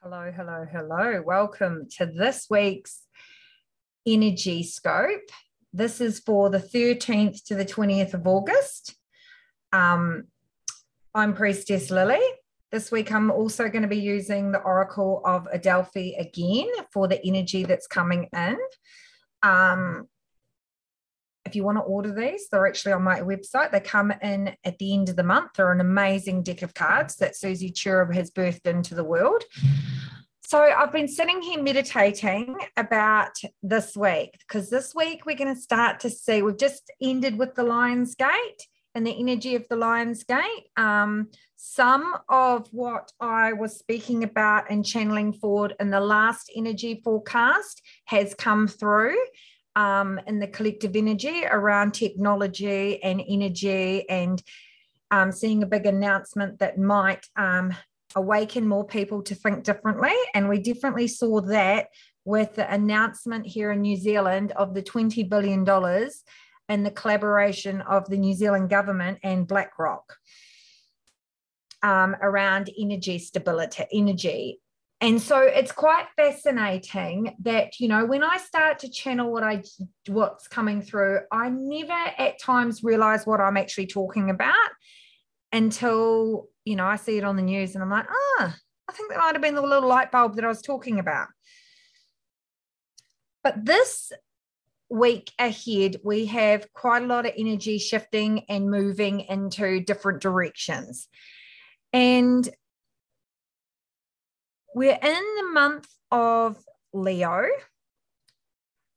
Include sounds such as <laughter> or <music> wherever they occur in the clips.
Hello, hello, hello. Welcome to this week's Energy Scope. This is for the 13th to the 20th of August. Um, I'm Priestess Lilly. This week, I'm also going to be using the Oracle of Delphi again for the energy that's coming in. Um, if you want to order these, they're actually on my website. They come in at the end of the month. They're an amazing deck of cards that Susie Cherub has birthed into the world. So I've been sitting here meditating about this week because this week we're going to start to see, we've just ended with the Lion's Gate and the energy of the Lion's Gate. Um, some of what I was speaking about and channeling forward in the last energy forecast has come through um, in the collective energy around technology and energy and um, seeing a big announcement that might um, awaken more people to think differently. And we definitely saw that with the announcement here in New Zealand of the $20 billion and the collaboration of the New Zealand government and BlackRock um, around energy stability, energy and so it's quite fascinating that you know when i start to channel what i what's coming through i never at times realize what i'm actually talking about until you know i see it on the news and i'm like ah i think that might have been the little light bulb that i was talking about. But this week ahead we have quite a lot of energy shifting and moving into different directions. And we're in the month of Leo,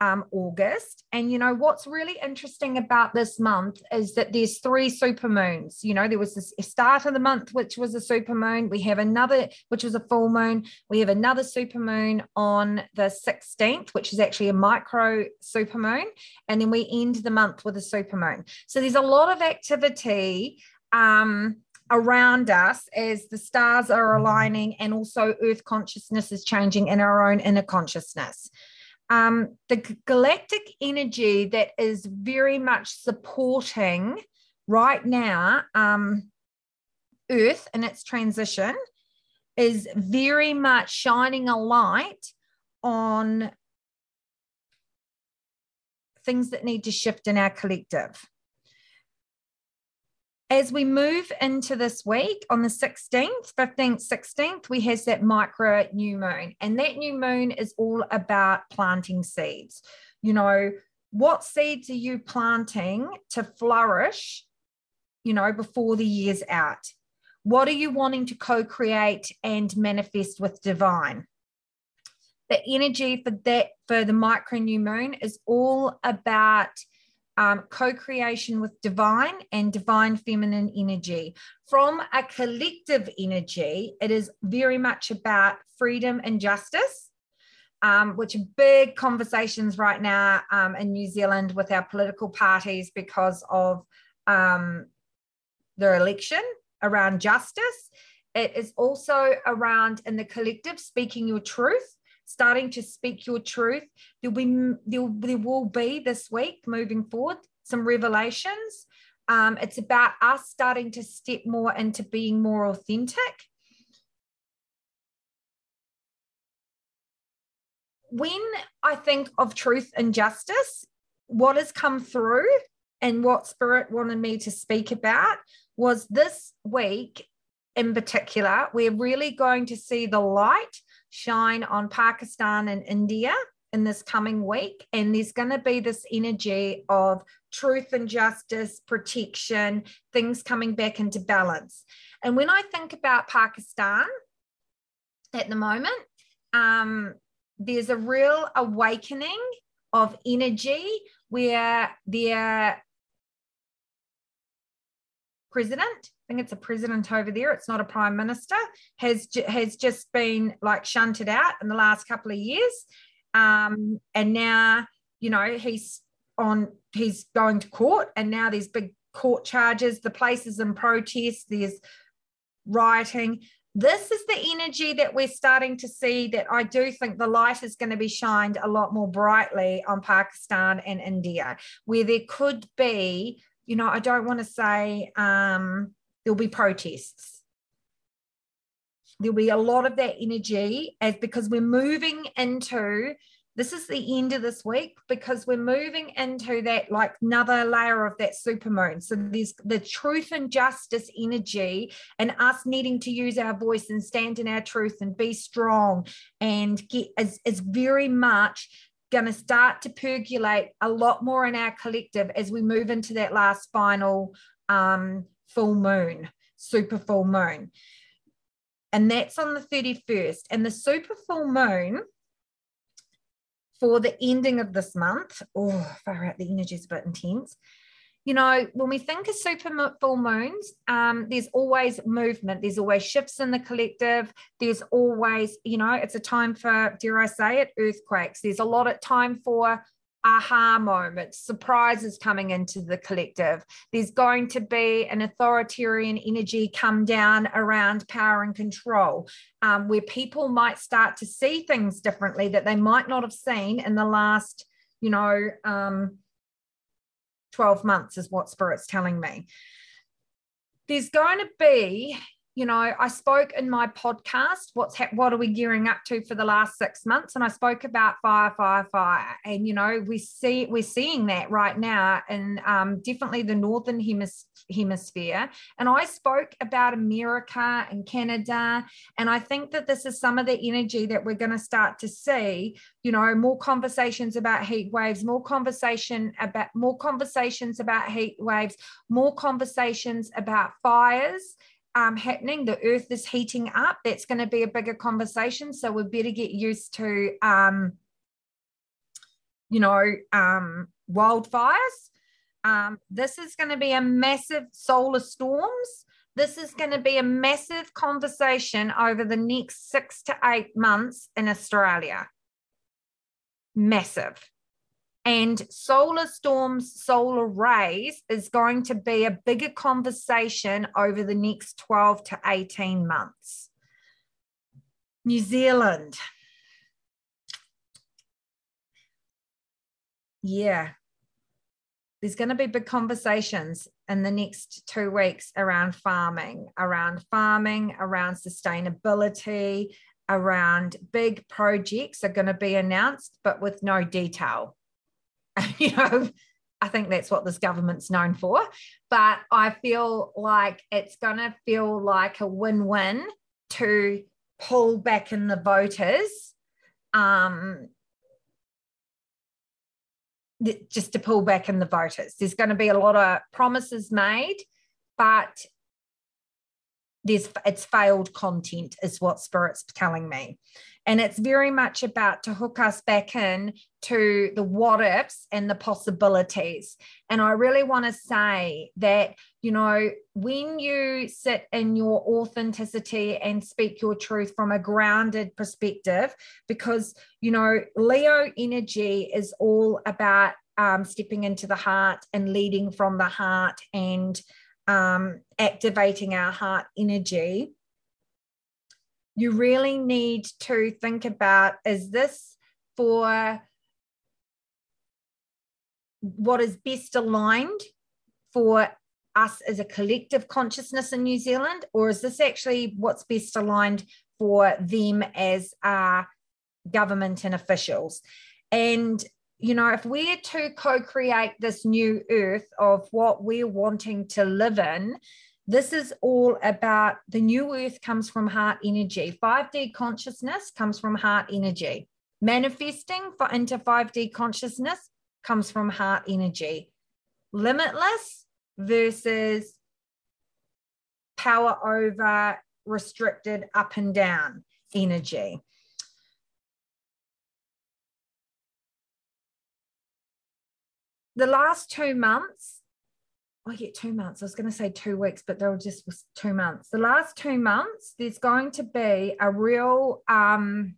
um, August. And you know what's really interesting about this month is that there's three super moons. You know, there was this start of the month, which was a super moon. We have another, which was a full moon. We have another super moon on the 16th, which is actually a micro super moon. And then we end the month with a super moon. So there's a lot of activity. Um, around us as the stars are mm-hmm. aligning and also earth consciousness is changing in our own inner consciousness um, the galactic energy that is very much supporting right now um, earth in its transition is very much shining a light on things that need to shift in our collective as we move into this week on the 16th, 15th, 16th, we has that micro new moon. And that new moon is all about planting seeds. You know, what seeds are you planting to flourish, you know, before the year's out? What are you wanting to co create and manifest with divine? The energy for that, for the micro new moon, is all about um, co creation with divine and divine feminine energy. From a collective energy, it is very much about freedom and justice, um, which are big conversations right now um, in New Zealand with our political parties because of um, their election around justice. It is also around in the collective speaking your truth starting to speak your truth. There'll be there, there will be this week moving forward some revelations. Um, it's about us starting to step more into being more authentic. When I think of truth and justice, what has come through and what Spirit wanted me to speak about was this week in particular, we're really going to see the light shine on Pakistan and India in this coming week. And there's going to be this energy of truth and justice, protection, things coming back into balance. And when I think about Pakistan at the moment, um, there's a real awakening of energy where their president I think it's a president over there. It's not a prime minister. Has has just been like shunted out in the last couple of years, um, and now you know he's on. He's going to court, and now there's big court charges. The place is in protest. There's rioting. This is the energy that we're starting to see. That I do think the light is going to be shined a lot more brightly on Pakistan and India, where there could be you know, I don't want to say um, there'll be protests. there'll be a lot of that energy as because we're moving into this is the end of this week because we're moving into that like another layer of that super moon. So there's the truth and justice energy and us needing to use our voice and stand in our truth and be strong and get is, is very much going to start to percolate a lot more in our collective as we move into that last final um, full moon, super full moon. And that's on the 31st. And the super full moon for the ending of this month, oh, far out, the energy is a bit intense. You know, when we think of super full moons, um, there's always movement. There's always shifts in the collective. There's always, you know, it's a time for, dare I say it, earthquakes. There's a lot of time for aha moments, surprises coming into the collective. There's going to be an authoritarian energy come down around power and control, um, where people might start to see things differently that they might not have seen in the last, you know, um, 12 months, is what Spirit's telling me. There's going to be you know, I spoke in my podcast, what's ha- what are we gearing up to for the last six months? And I spoke about fire, fire, fire. And, you know, we see, we're seeing that right now in um, definitely the Northern hemis- hemisphere. And I spoke about America and Canada. And I think that this is some of the energy that we're going to start to see, you know, more conversations about heat waves, more conversation about more conversations about heat waves, more conversations about fires um, happening. The earth is heating up. That's going to be a bigger conversation. So we better get used to, um, you know, um, wildfires. Um, this is going to be a massive solar storms. This is going to be a massive conversation over the next six to eight months in Australia. Massive. And solar storms, solar rays is going to be a bigger conversation over the next 12 to 18 months. New Zealand. Yeah. There's going to be big conversations in the next two weeks around farming, around farming, around sustainability, around big projects are going to be announced, but with no detail. <laughs> you know, I think that's what this government's known for. But I feel like it's going to feel like a win win to pull back in the voters. Um, just to pull back in the voters. There's going to be a lot of promises made, but there's it's failed content, is what Spirit's telling me. And it's very much about to hook us back in to the what ifs and the possibilities. And I really want to say that, you know, when you sit in your authenticity and speak your truth from a grounded perspective, because, you know, Leo energy is all about um, stepping into the heart and leading from the heart and um, activating our heart energy you really need to think about is this for what is best aligned for us as a collective consciousness in New Zealand, or is this actually what's best aligned for them as uh, government and officials? And you know, if we're to co create this new earth of what we're wanting to live in, this is all about the new earth comes from heart energy. 5D consciousness comes from heart energy. Manifesting for into 5D consciousness comes from heart energy. Limitless versus power over restricted up and down energy. The last two months I get two months. I was going to say two weeks, but they were just two months. The last two months, there's going to be a real um,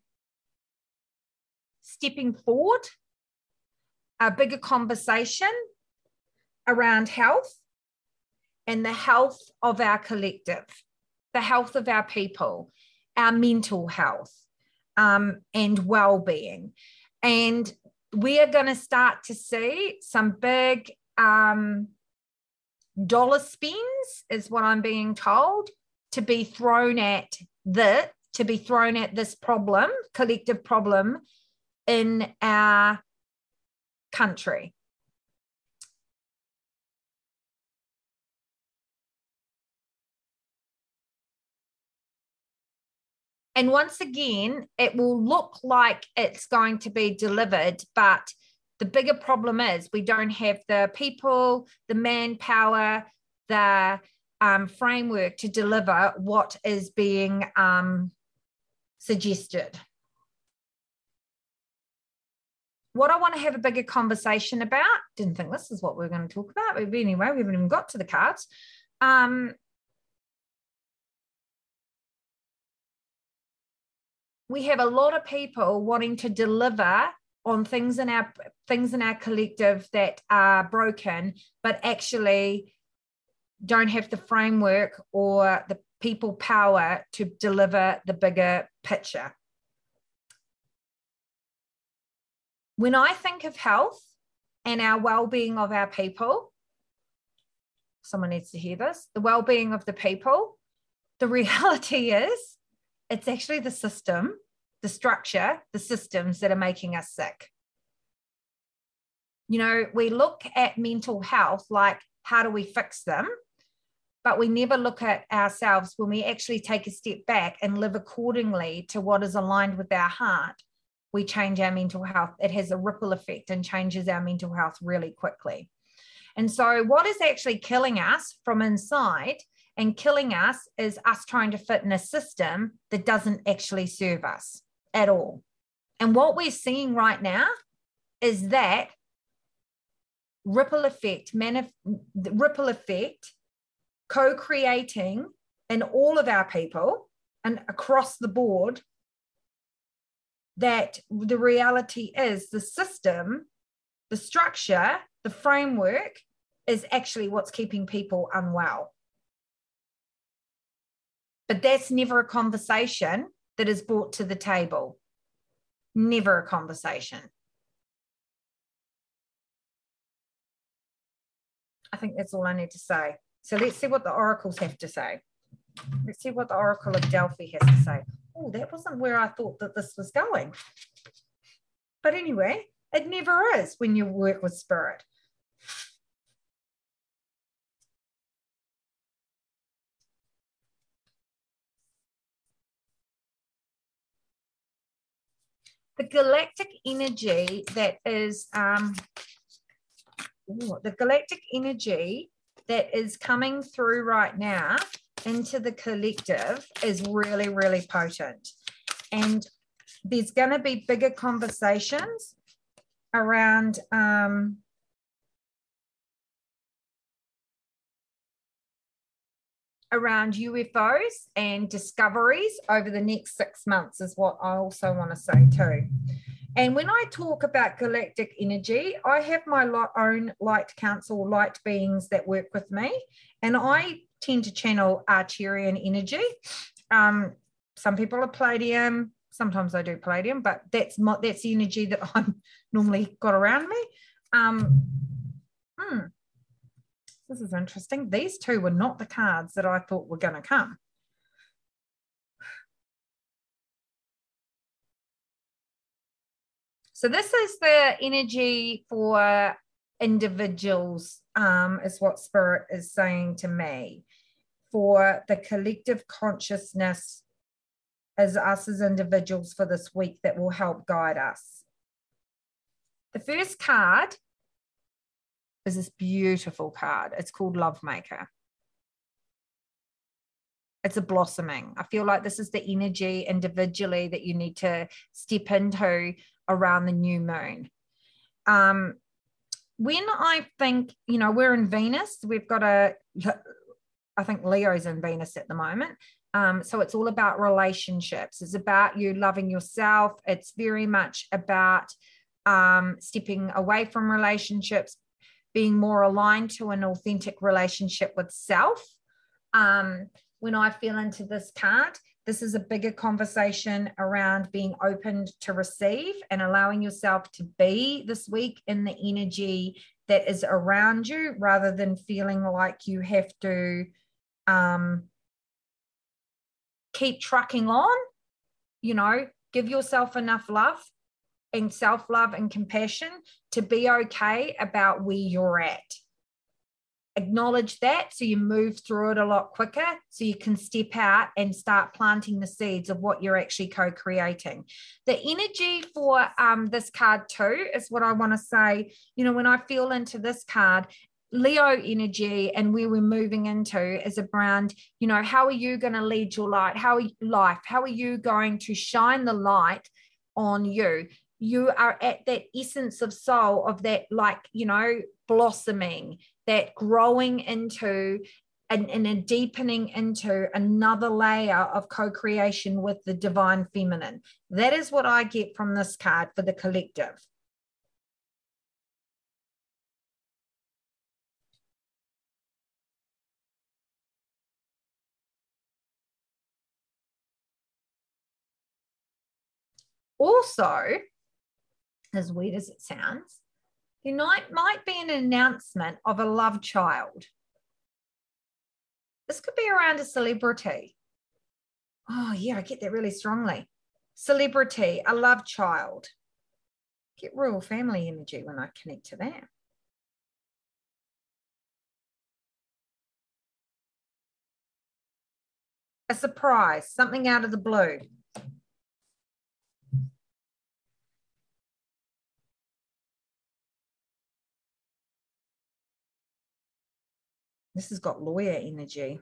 stepping forward, a bigger conversation around health and the health of our collective, the health of our people, our mental health, um, and well being. And we are going to start to see some big. Um, dollar spends, is what I'm being told, to be thrown at the to be thrown at this problem, collective problem in our country. And once again, it will look like it's going to be delivered, but the bigger problem is we don't have the people, the manpower, the um, framework to deliver what is being um, suggested. What I want to have a bigger conversation about, didn't think this is what we are going to talk about, but anyway, we haven't even got to the cards. Um, we have a lot of people wanting to deliver on things in our things in our collective that are broken but actually don't have the framework or the people power to deliver the bigger picture. When i think of health and our well-being of our people someone needs to hear this the well-being of the people the <laughs> reality is it's actually the system, the structure, the systems that are making us sick. You know, we look at mental health like, how do we fix them? But we never look at ourselves when we actually take a step back and live accordingly to what is aligned with our heart. We change our mental health. It has a ripple effect and changes our mental health really quickly. And so, what is actually killing us from inside and killing us is us trying to fit in a system that doesn't actually serve us at all. And what we're seeing right now is that ripple effect, manif- ripple effect, co-creating in all of our people and across the board that the reality is the system, the structure, the framework is actually what's keeping people unwell. But that's never a conversation that is brought to the table. Never a conversation. I think that's all I need to say. So let's see what the oracles have to say. Let's see what the Oracle of Delphi has to say. Oh, that wasn't where I thought that this was going. But anyway, it never is when you work with spirit. The galactic energy that is um, ooh, the galactic energy that is coming through right now into the collective is really, really potent. And there's going to be bigger conversations around um, around UFOs and discoveries over the next six months, is what I also want to say too. And when I talk about galactic energy, I have my own light council, light beings that work with me, and I tend to channel Arcturian energy. Um, some people are Pleiadian, sometimes I do palladium, but that's my, that's the energy that <laughs> I'm normally got around me. Um, hmm. This is interesting. These two were not the cards that I thought were going to come. So this is the energy for individuals, um, is what Spirit is saying to me, for the collective consciousness as us as individuals for this week that will help guide us. The first card is this beautiful card. It's called Love Maker. It's a blossoming. I feel like this is the energy individually that you need to step into around the new moon. Um, when I think, you know, we're in Venus, we've got a, I think Leo's in Venus at the moment. Um, so it's all about relationships. It's about you loving yourself. It's very much about um, stepping away from relationships, being more aligned to an authentic relationship with self. Um, when I feel into this card, this is a bigger conversation around being open to receive and allowing yourself to be this week in the energy that is around you rather than feeling like you have to um, keep trucking on, you know, give yourself enough love and self love and compassion to be okay about where you're at. Acknowledge that so you move through it a lot quicker, so you can step out and start planting the seeds of what you're actually co creating. The energy for um, this card, too, is what I want to say. You know, when I feel into this card, Leo energy and where we're moving into is around, you know, how are you going to lead your light? How are life? How are you going to shine the light on you? You are at that essence of soul of that, like, you know, blossoming, that growing into and, and a deepening into another layer of co-creation with the divine feminine. That is what I get from this card for the collective. Also, as weird as it sounds, there might, might be an announcement of a love child. This could be around a celebrity. Oh, yeah, I get that really strongly. Celebrity, a love child. Get royal family energy when I connect to that. A surprise, something out of the blue. This has got lawyer energy.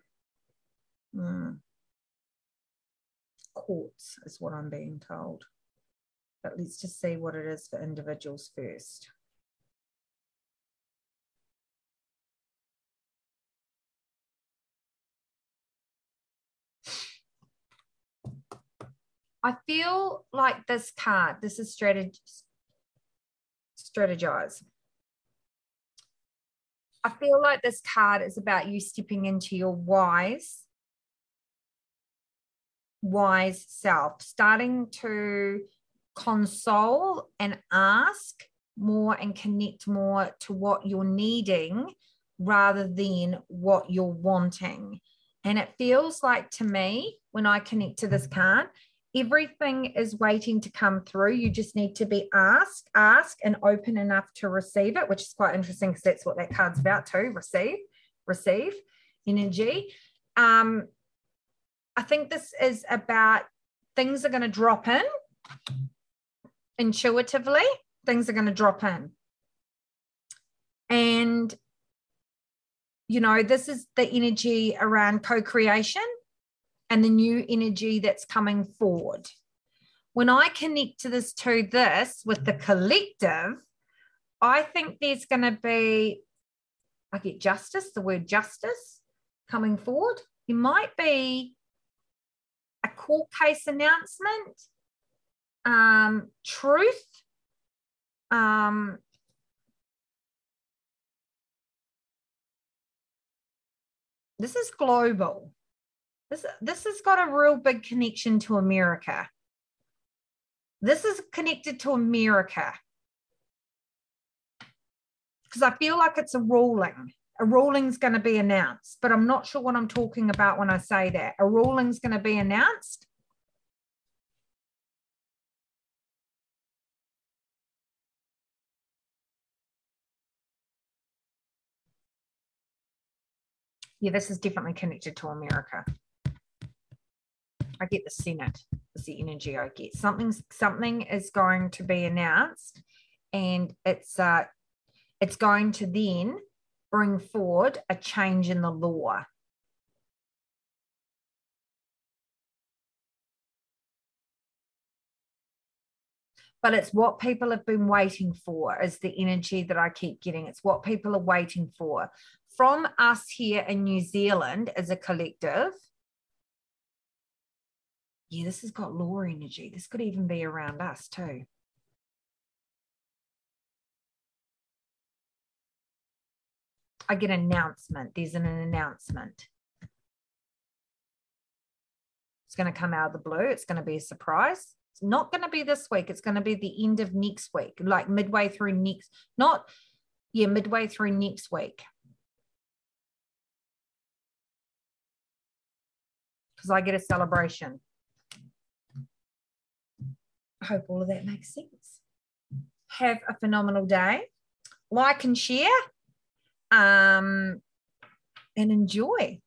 Mm. Courts is what I'm being told. But let's just see what it is for individuals first. I feel like this card, this is strategy, strategize. I feel like this card is about you stepping into your wise, wise self, starting to console and ask more and connect more to what you're needing rather than what you're wanting. And it feels like to me, when I connect to this card, everything is waiting to come through. You just need to be asked, ask, and open enough to receive it, which is quite interesting because that's what that card's about too. Receive, receive energy. Um, I think this is about things are going to drop in intuitively. Things are going to drop in, and you know this is the energy around co-creation and the new energy that's coming forward. When I connect to this to this with the collective, I think there's going to be, I get justice, the word justice coming forward. There might be a court case announcement, um, truth, um, this is global. This, this has got a real big connection to America. This is connected to America. Because I feel like it's a ruling. A ruling's going to be announced, but I'm not sure what I'm talking about when I say that. A ruling's going to be announced. Yeah, this is definitely connected to America. I get the Senate is the energy I get. Something something is going to be announced, and it's uh, it's going to then bring forward a change in the law. But it's what people have been waiting for, is the energy that I keep getting. It's what people are waiting for. From us here in New Zealand as a collective, yeah, this has got law energy. This could even be around us too. I get an announcement. There's an announcement. It's going to come out of the blue. It's going to be a surprise. It's not going to be this week. It's going to be the end of next week, like midway through next, not, yeah, midway through next week. because I get a celebration. I hope all of that makes sense. Have a phenomenal day. Like and share um, and enjoy.